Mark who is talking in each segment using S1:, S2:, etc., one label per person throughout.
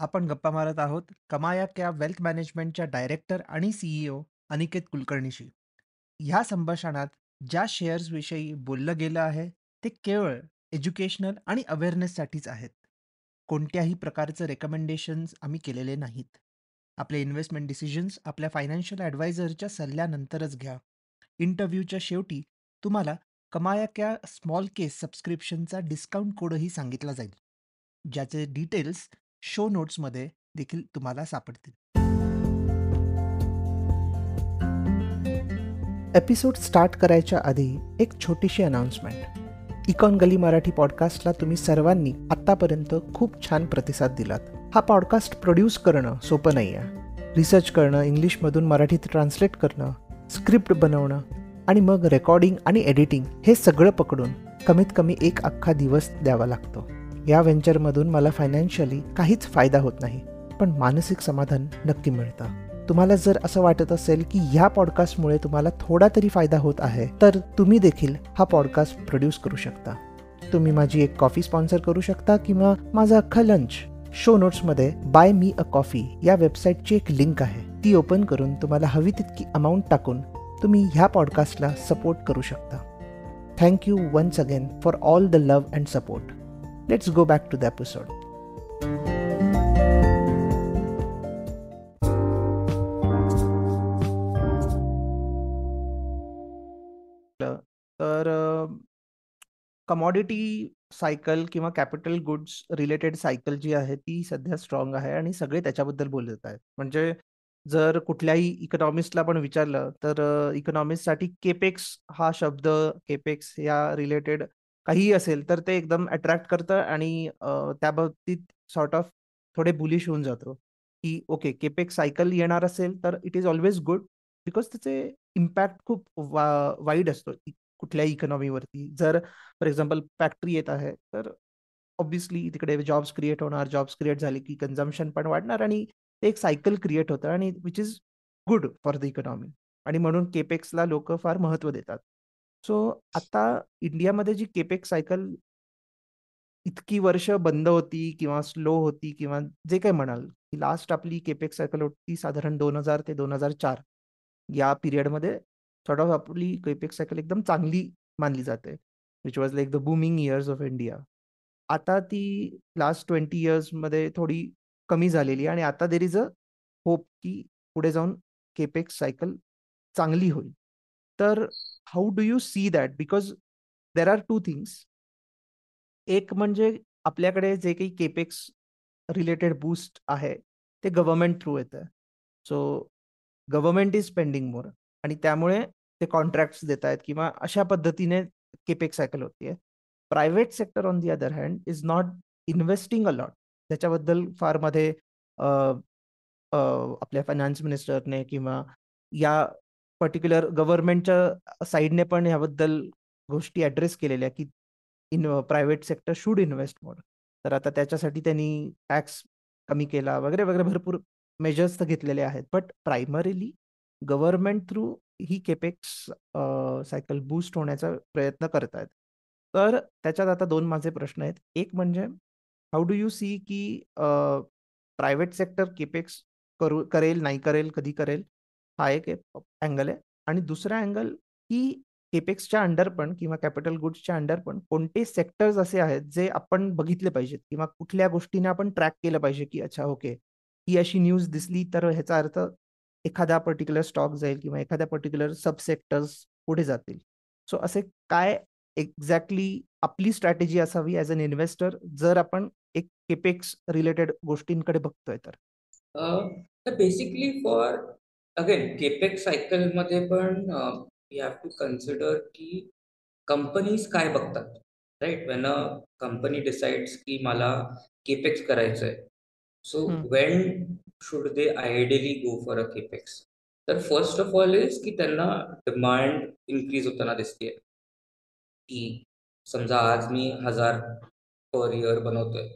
S1: आपण गप्पा मारत आहोत कमाया क्या वेल्थ मॅनेजमेंटच्या डायरेक्टर आणि सीईओ अनिकेत कुलकर्णीशी. ह्या संभाषणात ज्या शेअर्सविषयी बोललं गेलं आहे, ते केवळ एज्युकेशनल आणि अवेअरनेससाठीच आहेत. कोणत्याही प्रकारचं रेकमेंडेशन्स आम्ही केलेले नाहीत. आपले इन्व्हेस्टमेंट डिसिजन्स आपल्या फायनान्शियल ॲडवायझरच्या सल्ल्यानंतरच घ्या. इंटरव्ह्यूच्या शेवटी तुम्हाला कमाया क्या स्मॉल केस सबस्क्रिप्शनचा डिस्काउंट कोडही सांगितला जाईल. ज्याचे डिटेल्स शो नोट्समध्ये देखील तुम्हाला सापडतील. एपिसोड स्टार्ट करायच्या आधी एक छोटीशी अनाउन्समेंट. इकॉन गली मराठी पॉडकास्टला तुम्ही सर्वांनी आत्तापर्यंत खूप छान प्रतिसाद दिलात. हा पॉडकास्ट प्रोड्यूस करणं सोपं नाही आहे. रिसर्च करणं, इंग्लिशमधून मराठीत ट्रान्सलेट करणं, स्क्रिप्ट बनवणं आणि मग रेकॉर्डिंग आणि एडिटिंग हे सगळं पकडून कमीत कमी एक अख्खा दिवस द्यावा लागतो. या व्हेंचरमधून मला फायनान्शियली काहीच फायदा होत नाही पण मानसिक समाधान नक्की मिळतं. तुम्हाला जर असं वाटत असेल की ह्या पॉडकास्टमुळे तुम्हाला थोडा तरी फायदा होत आहे तर तुम्ही देखील हा पॉडकास्ट प्रोड्यूस करू शकता. तुम्ही माझी एक कॉफी स्पॉन्सर करू शकता किंवा माझा अख्खा लंच शो नोट्समध्ये बाय मी अ कॉफी या वेबसाईटची एक लिंक आहे. ती ओपन करून तुम्हाला हवी तितकी अमाऊंट टाकून तुम्ही ह्या पॉडकास्टला सपोर्ट करू शकता. Thank you once again for all the love and support Let's go back to the episode. तर कमॉडिटी सायकल किंवा कॅपिटल गुड्स रिलेटेड सायकल जी आहे ती सध्या स्ट्रॉंग आहे आणि सगळे त्याच्याबद्दल बोलत आहेत म्हणजे जर कुठल्याही इकॉनॉमिस्टला पण विचारलं तर इकॉनॉमिस्टसाठी केपेक्स हा शब्द केपेक्स या रिलेटेड काहीही असेल तर ते एकदम अट्रॅक्ट करतं आणि त्या बाबतीत सॉर्ट ऑफ थोडे बुलिश होऊन जातो की ओके केपेक सायकल येणार असेल तर it is always good because त्याचे इम्पॅक्ट खूप वा वाईड असतो कुठल्याही इकॉनॉमीवरती. जर फॉर एक्झाम्पल फॅक्टरी येत आहे तर ऑब्विसली तिकडे जॉब्स क्रिएट होणार जॉब्स क्रिएट झाले की कन्झम्शन पण वाढणार आणि ते एक सायकल क्रिएट होतं आणि which is good for the economy. आणि म्हणून केपेक्सला लोक फार महत्त्व देतात. सो आता इंडियामध्ये जी केपेक सायकल इतकी वर्ष बंद होती किंवा स्लो होती किंवा जे काही म्हणाल, लास्ट आपली केपेक सायकल होती साधारण दोन हजार ते दोन हजार चार या पिरियडमध्ये सॉर्ट ऑफ आपली केपेक सायकल एकदम चांगली मानली जाते. Which was like the booming years of India. आता ती लास्ट ट्वेंटी मध्ये थोडी कमी झालेली आणि आता देर इज अ होप, की पुढे जाऊन केपेक सायकल चांगली होईल. तर how do you see that because there are two things एक म्हणजे आपल्याकडे जे काही केपेक्स रिलेटेड बूस्ट आहे ते गव्हर्नमेंट थ्रू येतं. So government is spending more आणि त्यामुळे ते कॉन्ट्रॅक्ट्स देत आहेत किंवा अशा पद्धतीने केपेक सायकल होतीये private sector on the other hand is not investing a lot त्याच्याबद्दल फारमध्ये आपल्या फायनान्स मिनिस्टरने किंवा या पर्टिक्युलर गव्हर्नमेंटच्या साईडने पण ह्याबद्दल गोष्टी ऍड्रेस केलेल्या की in private sector should invest more तर आता त्याच्यासाठी त्यांनी टॅक्स कमी केला वगैरे वगैरे भरपूर मेजर्स तर घेतलेले आहेत. बट प्रायमरीली गव्हर्नमेंट थ्रू ही केपेक्स सायकल बूस्ट होण्याचा प्रयत्न करत आहेत तर त्याच्यात आता दोन माझे प्रश्न आहेत. एक म्हणजे हाऊ डू यू सी की प्रायव्हेट सेक्टर केपेक्स करू करेल नाही करेल कधी करेल? हा एक अँगल आहे. आणि दुसरा अँगल की केपेक्सच्या अंडर पण किंवा कॅपिटल गुड्सच्या अंडर पण कोणते सेक्टर्स असे आहेत जे आपण बघितले पाहिजेत किंवा कुठल्या गोष्टीने आपण ट्रॅक केलं पाहिजे की अच्छा ओके ही अशी न्यूज दिसली तर ह्याचा अर्थ एखादा पर्टिक्युलर स्टॉक जाईल किंवा एखाद्या पर्टिक्युलर सब सेक्टर्स पुढे जातील. सो असे काय एक्झॅक्टली आपली स्ट्रॅटेजी असावी ॲज अन इन्व्हेस्टर जर आपण एक केपेक्स रिलेटेड गोष्टींकडे बघतोय
S2: तर बेसिकली फॉर अगेन केपेक्स सायकलमध्ये पण यू हॅव टू कन्सिडर की कंपनीज काय बघतात right when a company decides की मला केपेक्स करायचं आहे so when should they ideally go for a capex तर फर्स्ट ऑफ ऑल इज की त्यांना डिमांड इन्क्रीज होताना दिसते की समजा आज मी हजार पर इयर बनवतोय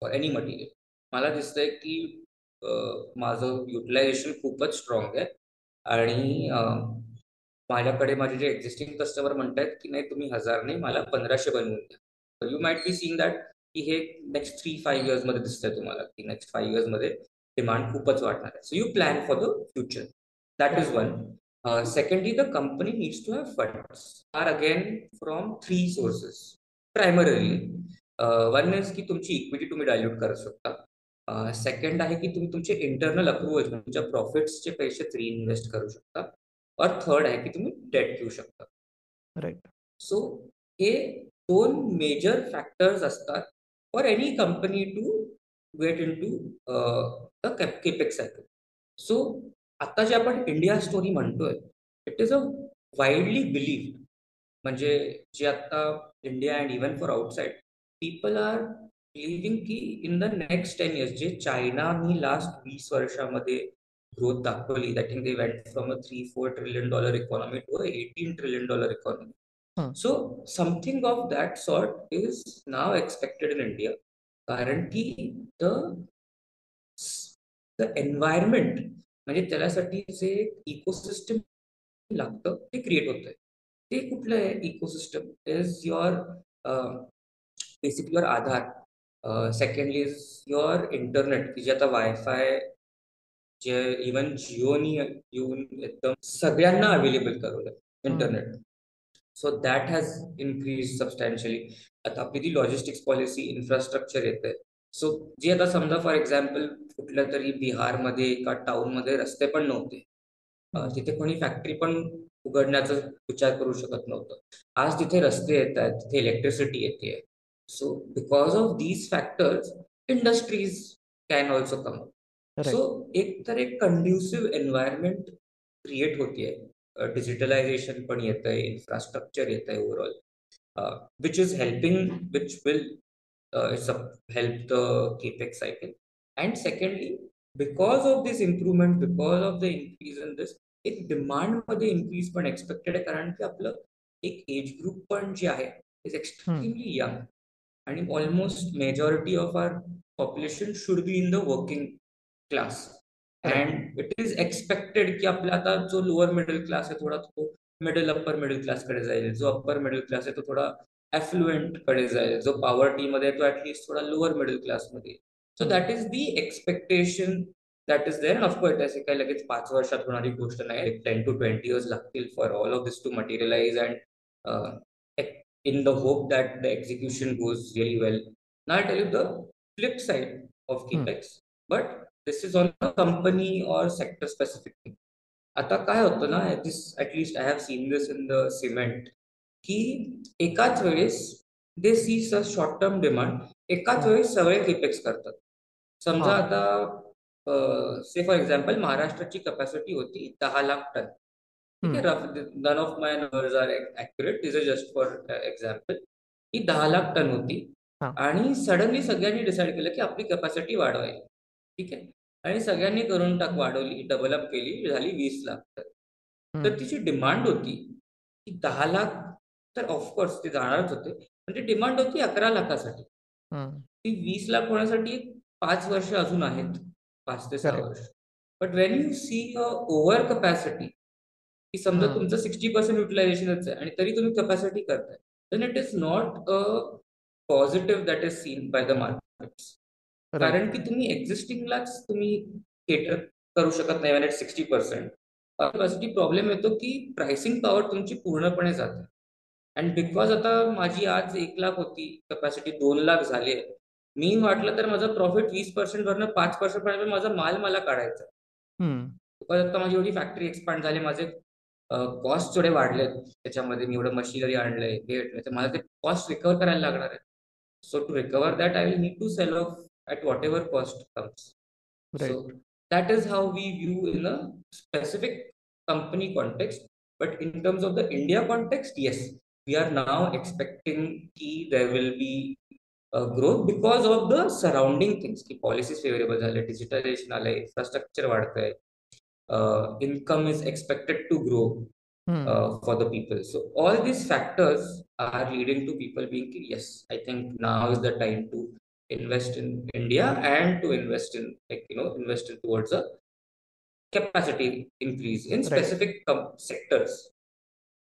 S2: फॉर एनी मटेरियल मला दिसतंय की माझं युटिलायझेशन खूपच स्ट्रॉंग आहे. आणि माझ्याकडे माझे जे एक्झिस्टिंग कस्टमर म्हणतायत की नाही तुम्ही हजार नाही मला पंधराशे बनवून द्या. You might be seen that की हे नेक्स्ट थ्री फाईव्ह इयर्समध्ये दिसतंय तुम्हाला की नेक्स्ट फाईव्ह इयर्समध्ये डिमांड खूपच वाढणार आहे. So you plan for the future that is one secondly the company needs to have funds are again from three sources primarily one is की तुमची इक्विटी तुम्ही dilute करू शकता. सेकंड आहे की तुम्ही तुमचे इंटरनल अप्रुव्हल तुमच्या प्रॉफिट्सचे पैसे री इन्व्हेस्ट करू शकता. और थर्ड आहे की तुम्ही डेट घेऊ शकता.
S1: राईट
S2: सो हे दोन मेजर फॅक्टर्स असतात for any company to get into the capex cycle so आता जे आपण इंडिया स्टोरी म्हणतोय it is a widely believed म्हणजे जे आता India and even for outside people are believing की in the next ten years जे चायनानी लास्ट वीस वर्षामध्ये ग्रोथ दाखवली that think they went from a three four trillion dollar economy to a eighteen trillion dollar economy so something of that sort is now expected in India कारण की the the environment म्हणजे त्यासाठी जे ecosystem लागतं ते create होत आहे ते कुठलं आहे ecosystem is your basically your Aadhaar. Secondly is your internet की जे आता वायफाय जे इवन जिओनी येऊन एकदम सगळ्यांना available करवलं internet so that has increase substantially आता आपली ती लॉजिस्टिक्स पॉलिसी इन्फ्रास्ट्रक्चर येते सो जे आता समजा फॉर एक्झाम्पल कुठल्या तरी बिहारमध्ये एका टाउनमध्ये रस्ते पण नव्हते. तिथे कोणी फॅक्टरी पण उघडण्याचा विचार करू शकत नव्हतं. आज तिथे रस्ते येत आहेत तिथे इलेक्ट्रिसिटी येते so because of these factors industries can also come so एक तर एक कंड्युसिव्ह एन्व्हायरमेंट क्रिएट होतीये डिजिटलायझेशन पण येत आहे इन्फ्रास्ट्रक्चर येत आहे overall which is helping which will help the capex cycle and secondly because of this improvement because of the increase in this एक डिमांडमध्ये इन्क्रीज पण एक्सपेक्टेड आहे. कारण की आपलं एक एज ग्रुप पण जे आहे इज एक्स्ट्रीमली यंग आणि almost majority of our population should be in the working class and it is expected की आपला आता जो लोअर मिडल क्लास आहे थोडा तो मिडल अप्पर मिडल क्लासकडे जाईल. जो अप्पर मिडल क्लास आहे तो थोडा ॲफ्लुएंटकडे जाईल. जो पॉवर्टी मध्ये तो ऍटलीस्ट थोडा लोअर मिडल क्लासमध्ये so that is the expectation that is there of course असे काही लगेच पाच वर्षात होणारी गोष्ट नाही. टेन टू ट्वेंटी इयर्स लागतील for all of this to materialise and in the hope that the execution goes really well नाय tell you the flip side of capex but this is on a company or sector specific thing आता काय होतं ना this at least I have seen this in the cement की एकाच वेळेस they see स short term demand एकाच वेळेस सगळे किपेक्स करतात. समजा आता से फॉर एक्झाम्पल महाराष्ट्राची कपॅसिटी होती दहा लाख टन. ठीक आहे rough none of my numbers are accurate is just for example ही दहा लाख टन होती. आणि सडनली सगळ्यांनी डिसाईड केलं की आपली कपॅसिटी वाढवायची. ठीक आहे? आणि सगळ्यांनी करून टाक वाढवली डेव्हलप केली झाली वीस लाख टन. तर तिची डिमांड होती की दहा लाख तर ऑफकोर्स ते जाणारच होते. म्हणजे डिमांड होती अकरा लाखासाठी. ती वीस लाख होण्यासाठी पाच वर्ष अजून आहेत. पाच ते सहा वर्ष. But when you see a over capacity की समजा तुमचं सिक्स्टी पर्सेंट युटिलायझेशनच आहे आणि तरी तुम्ही कपॅसिटी करताय. Then it is not a positive that is seen by the market कारण की तुम्ही एक्झिस्टिंगलाच तुम्ही केटर करू शकत नाही it sixty percent capacity problem येतो की प्राइसिंग पॉवर तुमची पूर्णपणे जाते. अँड बिकॉज आता माझी आज एक लाख होती कपॅसिटी दोन लाख झाली आहे मी वाटलं तर माझं प्रॉफिट वीस पर्सेंट वरनं पाच पर्सेंट पर्यंत माझा माल मला काढायचा. आता माझी एवढी फॅक्टरी एक्सपांड झाली माझे कॉस्ट थोडे वाढले त्याच्यामध्ये मी एवढं मशिनरी आणलंय हे तर मला ते कॉस्ट रिकवर करायला लागणार आहे so to recover that I will need to sell off at whatever cost comes so that is how we view in a specific company context but in terms of the India context yes we are now expecting की there will be growth because of the surrounding things की policies favourable झाले digitalisation आलंय infrastructure वाढतंय. Income is expected to grow for the people so all these factors are leading to people being key yes I think now is the time to invest in India and to invest in like you know invest in towards a capacity increase in specific right. sectors.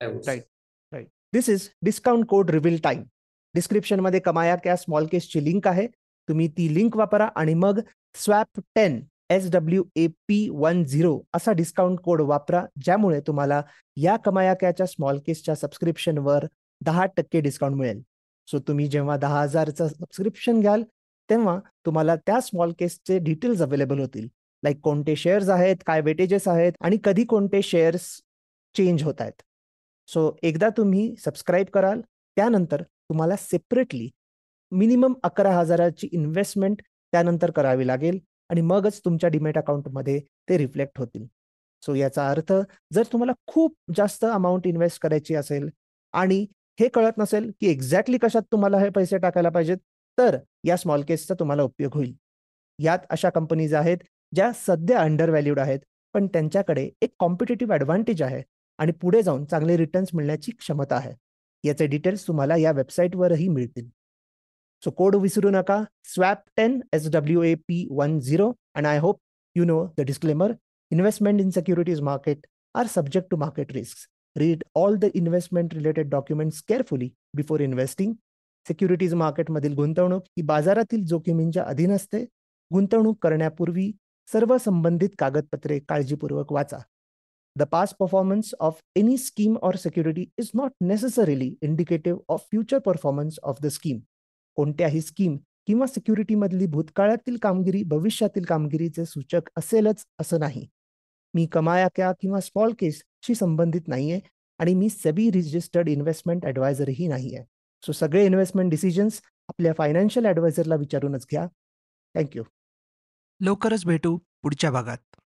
S2: I would
S1: right, say. right. This is discount code reveal time. डिस्क्रिप्शनमध्ये कमाया क्या small केसची link आहे तुम्ही ती link वापरा आणि मग swap ten S W A P one zero असा डिस्काउंट कोड वापरा ज्यामुळे तुम्हाला या कमायाक्याच्या स्मॉल केसच्या सबस्क्रिप्शनवर दहा टक्के डिस्काउंट मिळेल. सो तुम्ही जेव्हा दहा हजारचं सबस्क्रिप्शन घ्याल तेव्हा तुम्हाला त्या स्मॉल केसचे डिटेल्स अवेलेबल होतील. लाईक कोणते शेअर्स आहेत काय वेटेजेस आहेत आणि कधी कोणते शेअर्स चेंज होत आहेत. सो एकदा तुम्ही सबस्क्राईब कराल त्यानंतर तुम्हाला सेपरेटली मिनिमम अकरा हजाराची इन्व्हेस्टमेंट त्यानंतर करावी लागेल. आणि मगच तुमच्या डिमेट अकाउंटमध्ये ते रिफ्लेक्ट होतील. सो याचा अर्थ जर तुम्हाला खूप जास्त अमाऊंट इन्व्हेस्ट करायची असेल आणि हे कळत नसेल की एक्झॅक्टली कशात तुम्हाला हे पैसे टाकायला पाहिजेत तर या स्मॉल केसचा तुम्हाला उपयोग होईल. यात अशा कंपनीज आहेत ज्या सध्या अंडर व्हॅल्यूड आहेत पण त्यांच्याकडे एक कॉम्पिटेटिव्ह ॲडव्हान्टेज आहे आणि पुढे जाऊन चांगले रिटर्न्स मिळण्याची क्षमता आहे. याचे डिटेल्स तुम्हाला या वेबसाईटवरही मिळतील. सो कोड विसरू नका swap ten S W A P one zero and I hope you know the disclaimer investment in securities market are subject to market risk read all the investment related documents carefully before investing securities मार्केटमधील गुंतवणूक ही बाजारातील जोखमींच्या अधीन असते गुंतवणूक करण्यापूर्वी सर्व संबंधित कागदपत्रे काळजीपूर्वक वाचा the past performance of any scheme or security is not necessarily indicative of future performance of the scheme कोणत्याही स्कीम किंवा सिक्युरिटीमधली भूतकाळातील कामगिरी भविष्यातील कामगिरीचे सूचक असेलच असं नाही. मी कमाया क्या किंवा स्मॉल केसशी संबंधित नाहीये आणि मी सेबी रजिस्टर्ड इन्व्हेस्टमेंट ॲडवायझरही नाही आहे सो सगळे इन्व्हेस्टमेंट डिसिजन्स आपल्या फायनान्शियल ॲडवायझरला विचारूनच घ्या. Thank you.
S3: लवकरच भेटू पुढच्या भागात.